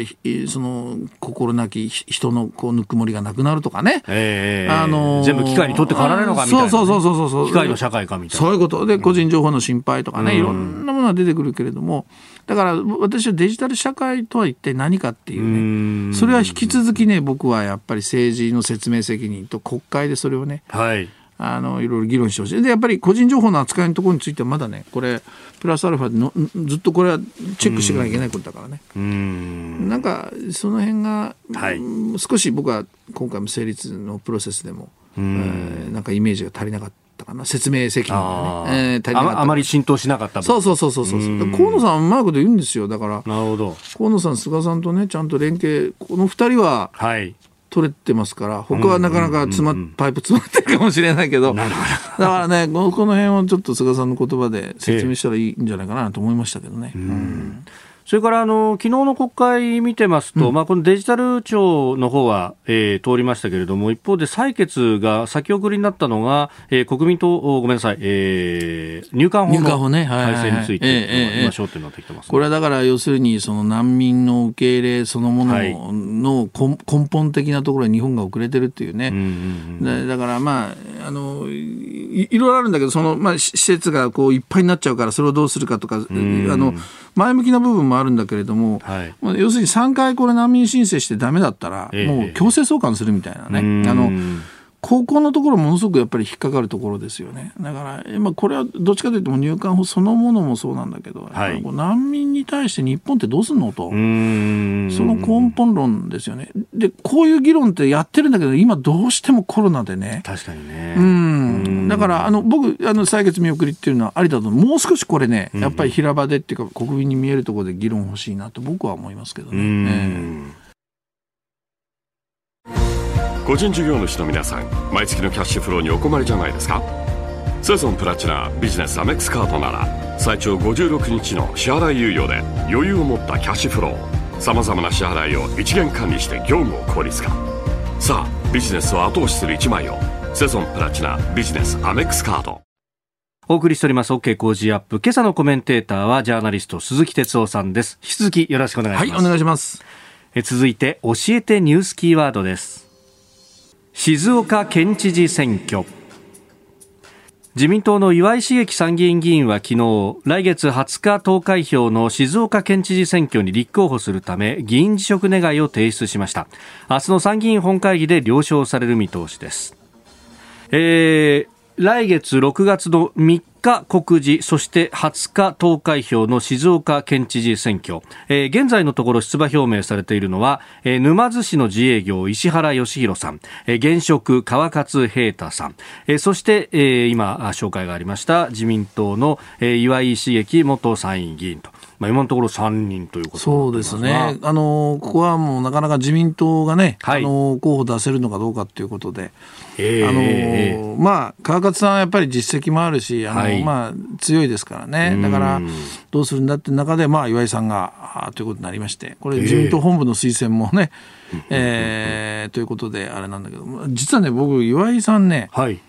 その、心なき人のこうぬくもりがなくなるとかね。えー、あのー、全部機械にとって変わらないのかみたいな、ね、そうそうそうそう機械の社会かみたいな。そういうこと。で、個人情報の心配とかね、いろんなものが出てくるけれども、だから私はデジタル社会とは一体何かっていうね。それは引き続きね僕はやっぱり政治の説明責任と国会でそれをね、はい、あのいろいろ議論してほしい。でやっぱり個人情報の扱いのところについてはまだねこれプラスアルファでのずっとこれはチェックしていかなきゃいけないことだからね。ん。なんかその辺が、はい、少し僕は今回も成立のプロセスでも、えー、なんかイメージが足りなかった。かな説明責任がね、えー、足りなかった。あまり浸透しなかったそうそうそうそうそう。河野さんうまいこと言うんですよだから。なるほど。河野さん菅さんとねちゃんと連携この二人は、はい。取れてますから他はなかなか詰ま、パイプ詰まってるかもしれないけど。だからねこの辺をちょっと菅さんの言葉で説明したらいいんじゃないかなと思いましたけどね。うんそれからあの昨日の国会見てますと、うん、まあ、このデジタル庁の方は、えー、通りましたけれども、一方で採決が先送りになったのが、えー、国民党、ごめんなさい、えー、入管法の改正について、今、焦点になってきてます、ね、これはだから、要するにその難民の受け入れそのものの根本的なところに日本が遅れてるっていうね、だからまああのい、いろいろあるんだけど、そのまあ、施設がこういっぱいになっちゃうから、それをどうするかとか、あの前向きな部分もあるんだけれども、はい、要するに3回これ難民申請してだめだったら、もう強制送還するみたいなね。あの高校のところものすごくやっぱり引っかかるところですよね。だから、まあ、これはどっちかというと入管法そのものもそうなんだけど、はい、難民に対して日本ってどうすんのと、その根本論ですよね。で、こういう議論ってやってるんだけど、今どうしてもコロナでね。確かにね。うん。だから、あの、僕、あの、採決見送りっていうのはありだともう少しこれね、やっぱり平場でっていうか、国民に見えるところで議論欲しいなと僕は思いますけどね。個人事業主の皆さん毎月のキャッシュフローにお困りじゃないですか？セゾンプラチナビジネスアメックスカードなら最長56日の支払い猶予で余裕を持ったキャッシュフローさまざまな支払いを一元管理して業務を効率化。さあビジネスを後押しする一枚をセゾンプラチナビジネスアメックスカードお送りしております OK 工事アップ。今朝のコメンテーターはジャーナリスト鈴木哲夫さんです。引き続きよろしくお願いします。はいお願いします。え続いて教えてニュースキーワードです静岡県知事選挙。自民党の岩井茂樹参議院議員は昨日来月20日投開票の静岡県知事選挙に立候補するため議員辞職願を提出しました。明日の参議院本会議で了承される見通しです、えー来月6月の3日告示、そして20日投開票の静岡県知事選挙。えー、現在のところ出馬表明されているのは、えー、沼津市の自営業石原義弘さん、えー、現職川勝平太さん、えー、そして、えー、今紹介がありました自民党の、えー、岩井茂樹元参院議員と。まあ、今のところ3人ということそうですね、あのここはもうなかなか自民党がね、はい、あの候補出せるのかどうかということで、えー、あのまあ、川勝さんはやっぱり実績もあるし、あの、はい、まあ、強いですからね、だからどうするんだって中で、まあ、岩井さんがということになりまして、これ、自民党本部の推薦もね、えー、えー、ということで、あれなんだけど、実はね、僕、岩井さんね、はい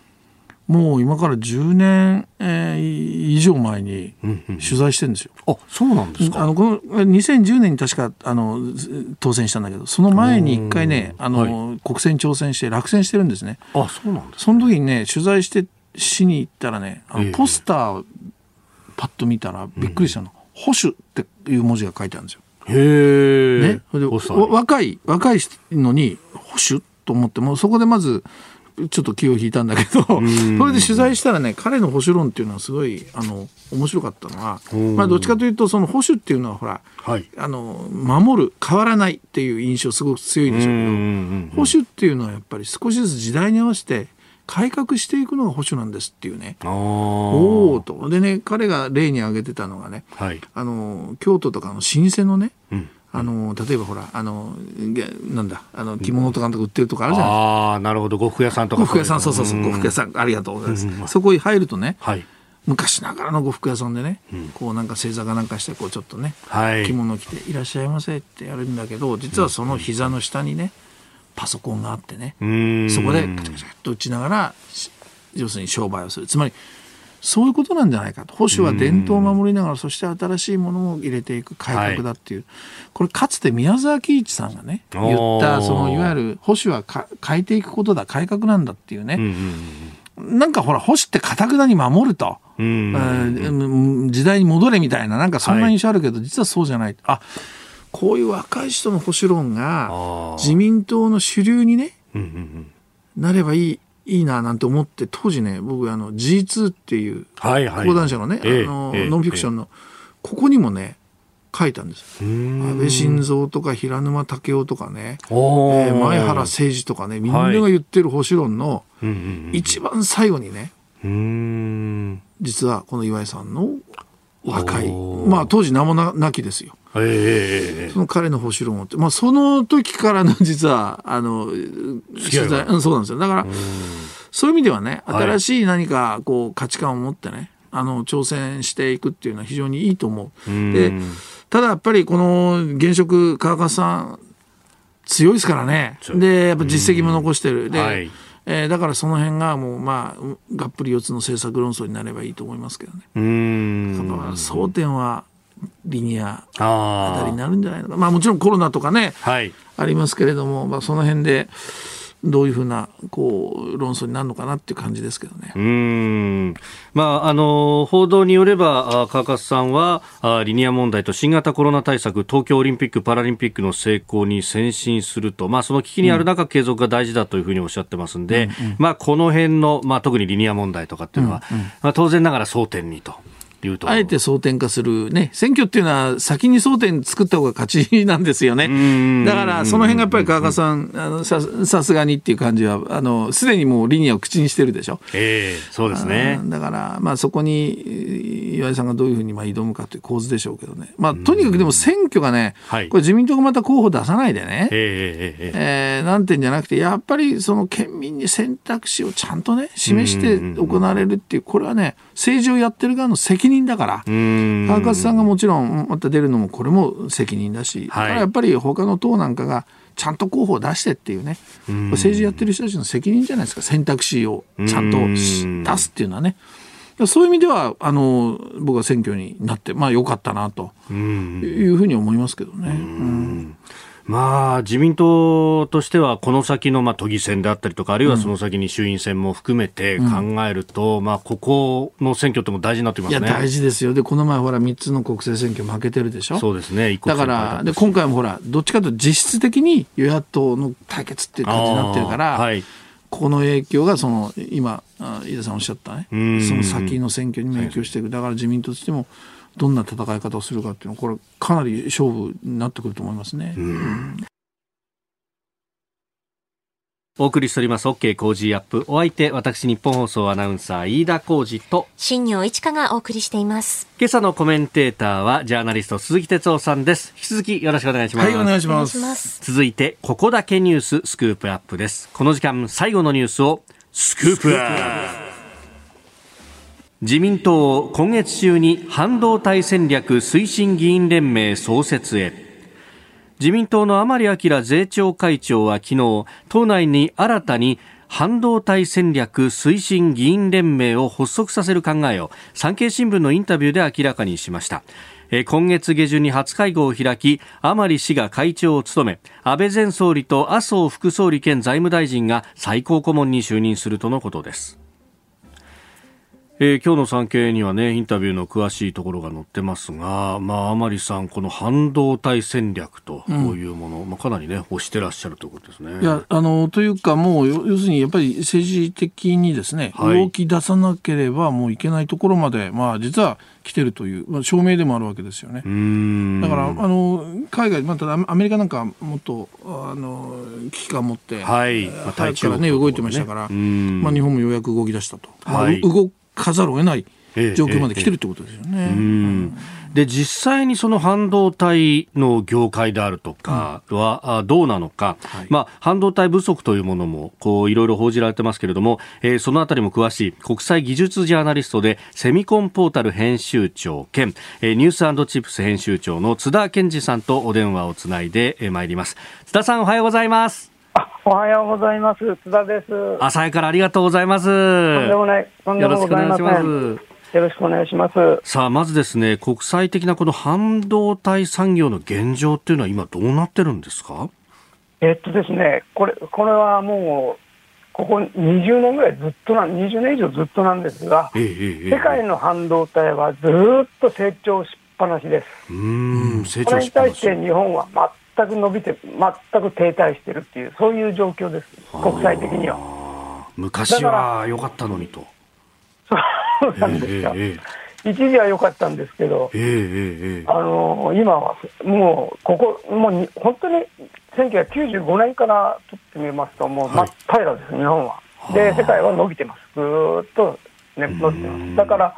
もう今から10年、えー、以上前に取材してるんですよ。うんうん、あそうなんですか。あのこの2010年に確かあの当選したんだけどその前に一回ねあの、はい、国選挑戦して落選してるんですね。あそうなんですその時にね取材してしに行ったらねあのポスターパッと見たらびっくりしたの、うん、保守っていう文字が書いてあるんですよ。へえ。ね、で若い若いのに保守と思ってもそこでまずちょっと気を引いたんだけど、それで取材したらね、彼の保守論っていうのはすごい、あの、面白かったのは、まあ、どっちかというと、その保守っていうのは、ほら、はい、あの、守る、変わらないっていう印象すごく強いんでしょうけど、保守っていうのはやっぱり少しずつ時代に合わせて改革していくのが保守なんですっていうね。おおと。でね彼が例に挙げてたのがね、はい、あの京都とかの老舗のね、うんあの例えばほらあのなんだあの着物とか売ってるとかあるじゃない。ですか、ああなるほど。呉服屋さんとか。呉服屋さんそうそうそう呉服屋さんありがとうございます、うん、そこに入るとね、はい、昔ながらの呉服屋さんでね、うん、こうなんか正座かなんかしてこうちょっとね、はい、着物着て「いらっしゃいませ」ってやるんだけど実はその膝の下にねパソコンがあってねそこでカチャカチャと打ちながら要するに商売をする。つまりそういうことなんじゃないかと。保守は伝統を守りながらそして新しいものを入れていく改革だっていう、はい、これかつて宮沢喜一さんがね言ったそのいわゆる保守は変えていくことだ改革なんだっていうね、なんかほら保守ってかたくなに守ると、時代に戻れみたいななんかそんな印象あるけど、はい、実はそうじゃない。あこういう若い人の保守論が自民党の主流にね、なればいいいいななんて思って当時ね僕あの G2 っていう講談社のね、あのノンフィクションの、ここにもね書いたんです。安倍晋三とか平沼武雄とかね、えー、前原誠司とかねみんなが言ってる保守論の一番最後にね、実はこの岩井さんの若いまあ当時名もなきですよ。えー、その彼の保守論をまあ、その時からの 実はあの取材、うん、そうなんですよ。だからそういう意味ではね新しい何かこう価値観を持ってねあの挑戦していくっていうのは非常にいいと思う。でただやっぱりこの現職川勝さん強いですからね。でやっぱ実績も残してる。で、はい。えー、だからその辺がもうまあがっぷり四つの政策論争になればいいと思いますけどね。うん。争点はリニアあたりになるんじゃないのか。まあもちろんコロナとかね、はい、ありますけれども、まあ、その辺でどういうふうなこう論争になるのかなっていう感じですけどね。うん。まあ、あの報道によれば、川勝さんはあリニア問題と新型コロナ対策、東京オリンピック・パラリンピックの成功に先進すると、まあ、その危機にある中、継続が大事だというふうにおっしゃってますんで、うんうん、まあ、この辺の、まあ、特にリニア問題とかっていうのは、うんうん、まあ、当然ながら争点にと。あえて争点化する、ね、選挙っていうのは先に争点作った方が勝ちなんですよね。だからその辺がやっぱり川上さん、あのささすがにっていう感じは、あのすでにもうリニアを口にしてるでしょ。ええー、そうですね。だから、まあそこに岩井さんがどういうふうにまあ挑むかという構図でしょうけどね。まあとにかくでも選挙がね、これ自民党がまた候補出さないでね、えー、えー、なんてんじゃなくて、やっぱりその県民に選択肢をちゃんとね、示して行われるっていう、これはね、政治をやってる側の責任だから、川勝さんがもちろんまた出るのもこれも責任だし、はい、やっぱり他の党なんかがちゃんと候補を出してっていうね、政治やってる人たちの責任じゃないですか、選択肢をちゃんと出すっていうのはね。そういう意味ではあの僕は選挙になってまあ良かったなというふうに思いますけどね。うんまあ、自民党としては、この先のまあ都議選であったりとか、あるいはその先に衆院選も含めて考えると、うん、まあ、ここの選挙っても大事になってますね。いや、大事ですよ。で、この前、ほら、3つの国政選挙負けてるでしょ？そうですね。だから、で、今回もほら、どっちかというと実質的に与野党の対決っていう感じになってるから、はい、この影響が、その、今、井田さんおっしゃったね、その先の選挙にも影響していく。だから自民党としても、どんな戦い方をするかっていうのは、これ、かなり勝負になってくると思いますね。うんお送りしております OK 工事アップ。お相手、私日本放送アナウンサー飯田浩二と新業一華がお送りしています。今朝のコメンテーターはジャーナリスト鈴木哲夫さんです。引き続きよろしくお願いします。はい、お願いします。続いて、ここだけニューススクープアップです。この時間最後のニュースをスクープアップ。自民党を今月中に半導体戦略推進議員連盟創設へ。自民党の甘利明税調会長は昨日党内に新たに半導体戦略推進議員連盟を発足させる考えを産経新聞のインタビューで明らかにしました。今月下旬に初会合を開き甘利氏が会長を務め安倍前総理と麻生副総理兼財務大臣が最高顧問に就任するとのことです。えー、今日の産経にはね、インタビューの詳しいところが載ってますが、まあ、甘利さん、この半導体戦略というもの、うん、まあ、かなりね、推してらっしゃるということですね。いや、あの、というか、もう、要するに、やっぱり政治的にですね、はい、動き出さなければもういけないところまで、まあ、実は来てるという、まあ、証明でもあるわけですよね。だから、あの、海外、まあ、ただアメリカなんかもっと、あの、危機感を持って、はい。まあ、からね、動いてましたから、まあ、日本もようやく動き出したと。はい、動かざるを得ない状況まで来てるってことですよね。で実際にその半導体の業界であるとかは、どうなのか、はい、まあ、半導体不足というものもこういろいろ報じられてますけれども、えー、そのあたりも詳しい国際技術ジャーナリストでセミコンポータル編集長兼、えー、ニュースチップス編集長の津田健二さんとお電話をつないでまいります。津田さんおはようございますおはようございます。津田です。朝早からありがとうございます。とんでもない。とんでもございません。よろしくお願いします。よろしくお願いします。さあ、まずですね、国際的なこの半導体産業の現状っていうのは今どうなってるんですか？えっとですね、これ、これはもう、ここ20年ぐらいずっとな、20年以上ずっとなんですが、ええ世界の半導体はずっと成長しっぱなしです。うん、成長し。これに対して日本は全く伸びて、全く停滞してるっていう、そういう状況です、国際的には。昔は良かったのにと。そうなんですか。えー、一時は良かったんですけど、えーえー、あの今はもう、ここ、もう本当に1995年から取ってみますと、もう真っ平らです、はい、日本は。で、世界は伸びてます、ずっと、ね、伸びてます。だから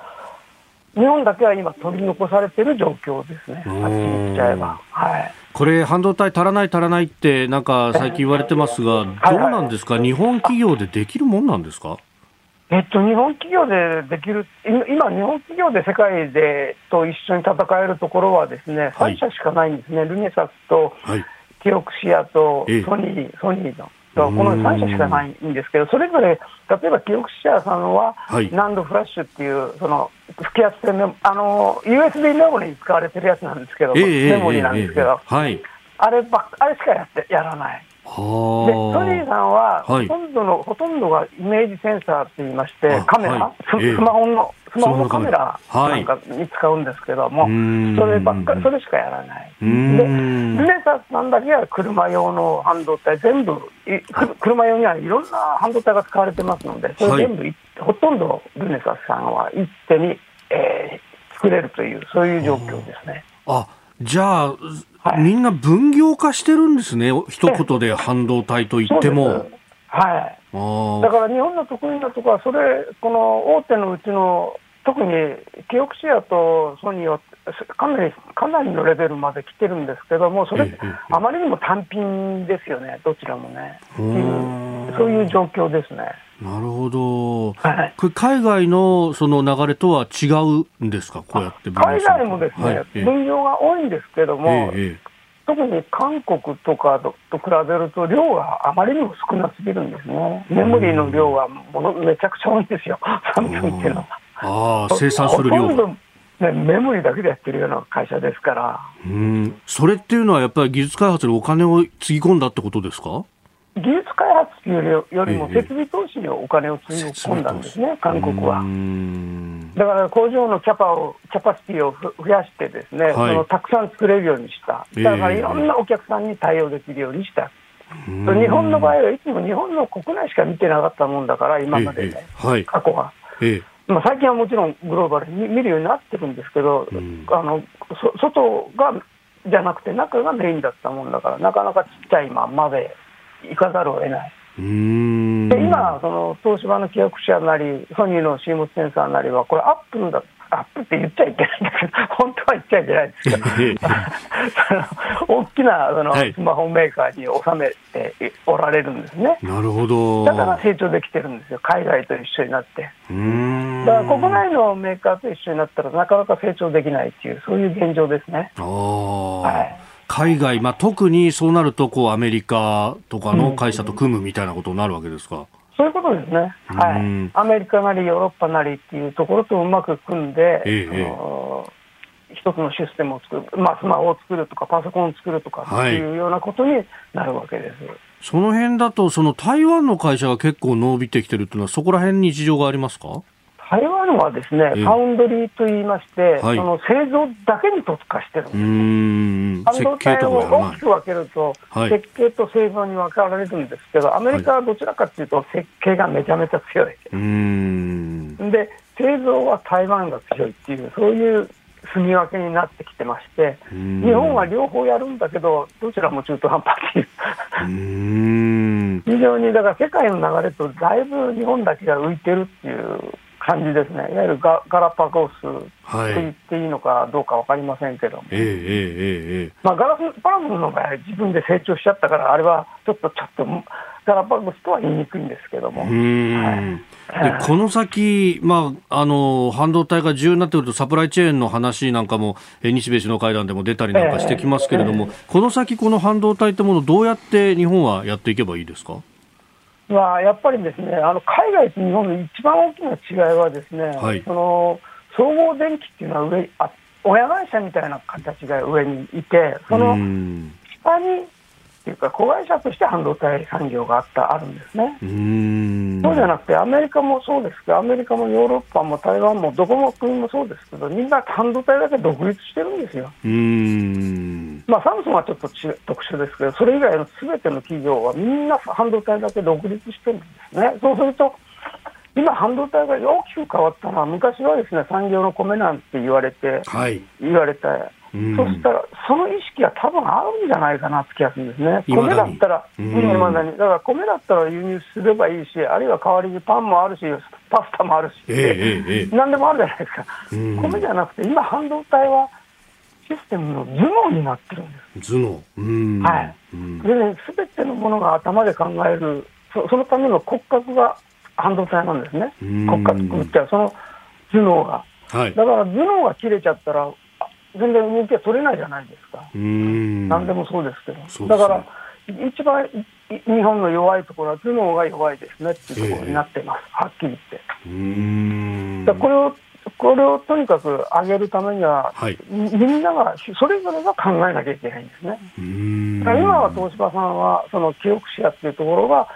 日本だけは今、取り残されてる状況ですね、あっちに行っちゃえば。はいこれ、半導体足らない、足らないって、なんか最近言われてますが、どうなんですか、日本企業でできるもんなんですか？えっと、日本企業でできる、今、日本企業で世界でと一緒に戦えるところはですね、3社しかないんですね、ルネサスと、キオクシアとソニー、ソニーの。この3社しかないんですけど、それぞれ、例えば記憶者さんは、ナンドフラッシュっていう、その吹き圧性メモ、あの、USB メモリに使われてるやつなんですけど、メモリなんですけど、あればあれしかやってやらない。でソニーさんは、ほとんどの、ほとんどがイメージセンサーって言いまして、カメラ、スマホの、スマホのカメラなんかに使うんですけども、そればっかり、それしかやらない。で、ルネサスさんだけは車用の半導体、全部、車用にはいろんな半導体が使われてますので、それ全部、ほとんどルネサスさんは一手に、えー、作れるという、そういう状況ですね。あじゃあ、はい、みんな分業化してるんですね、一言で半導体といっても。はい、だから日本の得意なところは、それ、この大手のうちの、特にキオクシアとソニーはかなりかなりのレベルまで来てるんですけども、それ、あまりにも単品ですよね、どちらもね。そういう状況ですね。なるほど、はい、これ海外のその流れとは違うんですか、こうやって海外もですね、はい、分業が多いんですけども、ええ、特に韓国とかと比べると、量があまりにも少なすぎるんですね、メモリーの量がものめちゃくちゃ多いんですよ、サムスンっていうのは。あ生産する量。がね、メモリだけでやってるような会社ですから。うん。それっていうのは、やっぱり技術開発にお金をつぎ込んだってことですか？技術開発というよりも設備投資にお金をつぎ込んだんですね、韓国は。だから工場のキャパをキャパシティを増やしてですね、はい、そのたくさん作れるようにした、だからいろんなお客さんに対応できるようにした。日本の場合はいつも日本の国内しか見てなかったもんだから、今までね、はい、過去は。まあ、最近はもちろんグローバルに見るようになってるんですけど、あの外がじゃなくて、中がメインだったもんだから、なかなかちっちゃいまんまで行かざるを得ない。で今、その東芝の記憶者なり、ソニーの CMOS センサーなりは、これ、アップルだアップって言っちゃいけないんだけど、本当は言っちゃいけないですけど、大きなそのスマホメーカーに収めておられるんですね。なるほど。だから成長できてるんですよ、海外と一緒になって。だから国内のメーカーと一緒になったらなかなか成長できないっていう、そういう現状ですね。はい。海外、まあ、特にそうなるとこうアメリカとかの会社と組むみたいなことになるわけですか？そういうことですね、はい、アメリカなりヨーロッパなりっていうところとうまく組んで、ええ、一つのシステムを作る、まあ、スマホを作るとか、パソコンを作るとかっていうようなことになるわけです。はい、その辺だと、その台湾の会社が結構伸びてきてるっていうのは、そこら辺に事情がありますか？台湾はですね、ファウンドリーといいまして、はい、その製造だけに特化してるんです。半導体を大きく分けると、設計と製造に分かられるんですけど、アメリカはどちらかというと、設計がめちゃめちゃ強い。で、製造は台湾が強いっていう、そういう住み分けになってきてまして、日本は両方やるんだけど、どちらも中途半端っていう、非常にだから世界の流れとだいぶ日本だけが浮いてるっていう感じですね、いわゆるガガラパゴスと言っていいのかどうか分かりませんけども、えー、えー、えー、まあ、ガラパゴスの場合、自分で成長しちゃったから、あれはちょっとちょっとガラパゴスとは言いにくいんですけども。でこの先、まあ、あの半導体が重要になってくるとサプライチェーンの話なんかも日米首脳会談でも出たりなんかしてきますけれども、えーえ。ー、この先、この半導体ってものどうやって日本はやっていけばいいですか？まあ、やっぱりですねあの海外と日本の一番大きな違いはですね、はい、その総合電機っていうのは上あ親会社みたいな形が上にいてその下にっていうか、子会社として半導体産業があったあるんですね。そうじゃなくて、アメリカもそうですけど、アメリカもヨーロッパも台湾もどこの国もそうですけど、みんな半導体だけ独立してるんですよ。まあ、サムスンはちょっと特殊ですけど、それ以外のすべての企業はみんな半導体だけ独立してるんですね。そうすると今、半導体が大きく変わったのは、昔はですね産業の米なんて言われて、はい、言われて、そしたら、その意識は多分あるんじゃないかなって気がするんですね。米だったら、今だに、だから米だったら輸入すればいいし、あるいは代わりにパンもあるし、パスタもあるし、えーえー、何でもあるじゃないですか。米じゃなくて、今、半導体はシステムの頭脳になってるんです。頭脳はい。すべてのものが頭で考える、そそのための骨格が半導体なんですね。骨格って、その頭脳が。はい、だから頭脳が切れちゃったら、全然動きは取れないじゃないですか。何でもそうですけど。ね、だから、一番日本の弱いところは頭脳が弱いですねっていうところになってます、えー、はっきり言って。これをこれをとにかく上げるためには、はい、みんながそれぞれが考えなきゃいけないんですね。今は東芝さんはその記憶シェアっていうところが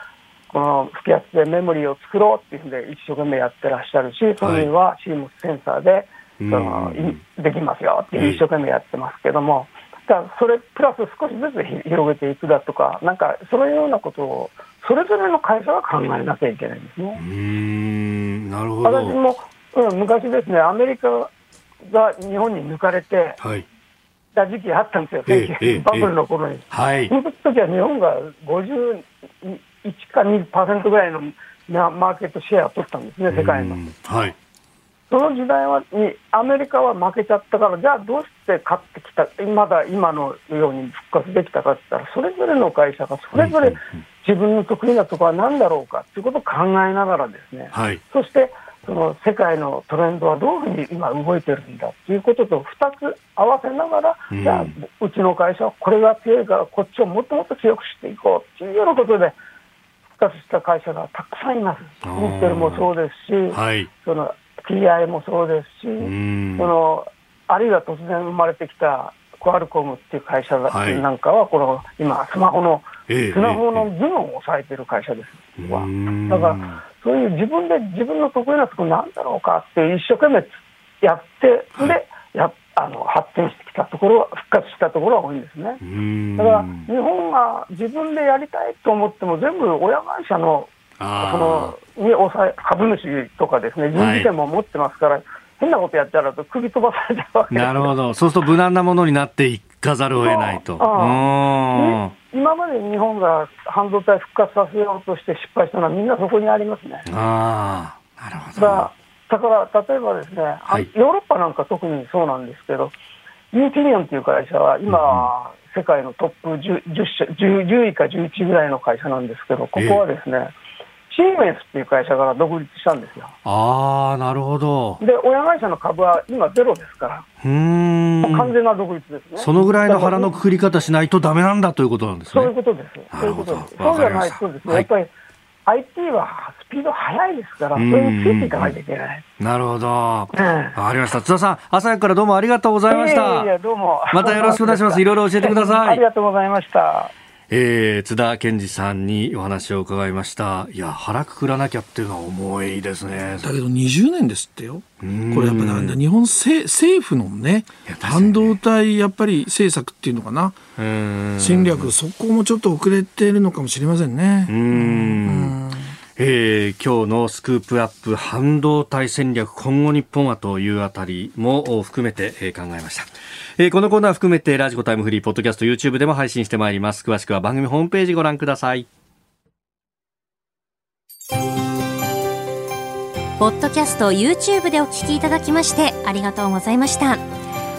この吹き圧でメモリーを作ろうっていうんで一生懸命やってらっしゃるし、ソニーは CMOS センサーでそのできますよって一生懸命やってますけども、だそれプラス少しずつ広げていくだとか、なんかそういうようなことを、それぞれの会社は考えなきゃいけないんですね。うん。なるほど。私も、うん、昔ですね、アメリカが日本に抜かれて、はい、た時期あったんですよ、ええ、バブルの頃に。はい、その時は日本が51か2%ぐらいのマーケットシェアを取ったんですね、世界の。はい。その時代はにアメリカは負けちゃったから、じゃあどうして勝ってきた、まだ今のように復活できたかって言ったら、それぞれの会社がそれぞれ自分の得意なところは何だろうかということを考えながらですね、はい、そしてその世界のトレンドはどういうふうに今動いてるんだということと2つ合わせながら、うん、じゃあうちの会社はこれが強いからこっちをもっともっと強くしていこうというようなことで復活した会社がたくさんいます。ミッテルもそうですし、はい、その TI もそうですし、そのあるいは突然生まれてきたコアルコムっていう会社なんかは、この今、スマホの、スマホの頭脳を抑えてる会社です、だから、そういう自分で自分の得意なところなんだろうかって一生懸命やって、で、やあの発展してきたところ、復活したところが多いんですね。だから、日本が自分でやりたいと思っても、全部親会社のそのに抑え株主とかですね、人事権も持ってますから、はい、変なことやっちゃうと首飛ばされちゃうわけなるほど、そうすると無難なものになっていかざるを得ないと。今まで日本が半導体復活させようとして失敗したのは、みんなそこにありますね。あなるほど。だだから、例えばですね、はい、ヨーロッパなんか特にそうなんですけど、ユーティリオンという会社は今、うん世界のトップ 10, 10, 10位か11位ぐらいの会社なんですけど、ここはですね、えーシーメンスっていう会社から独立したんですよ。ああ、なるほど。で、親会社の株は今ゼロですから。うん。完全な独立ですね。そのぐらいの腹のくくり方しないとダメなんだということなんですね。そういうことです。そういうことです。そうじゃないとですね、はい、やっぱり IT はスピード速いですから、それについていかないといけない。なるほど。わ、うん、かりました。津田さん、朝早くからどうもありがとうございました。いやいやどうも。またよろしくお願いします。いろいろ教えてください。ありがとうございました。えー、津田健二さんにお話を伺いました。いや、腹くくらなきゃっていうのは重いですね。だけど20年ですってよ。これやっぱなんだ、日本政政府のね、半導体やっぱり政策っていうのかな。戦略、そこもちょっと遅れてるのかもしれませんね。うんえー、今日のスクープアップ半導体戦略今後日本はというあたりも含めて、えー、考えました。えー、このコーナー含めてラジコタイムフリーポッドキャスト YouTube でも配信してまいります。詳しくは番組ホームページご覧ください。ポッドキャスト YouTube でお聞きいただきましてありがとうございました。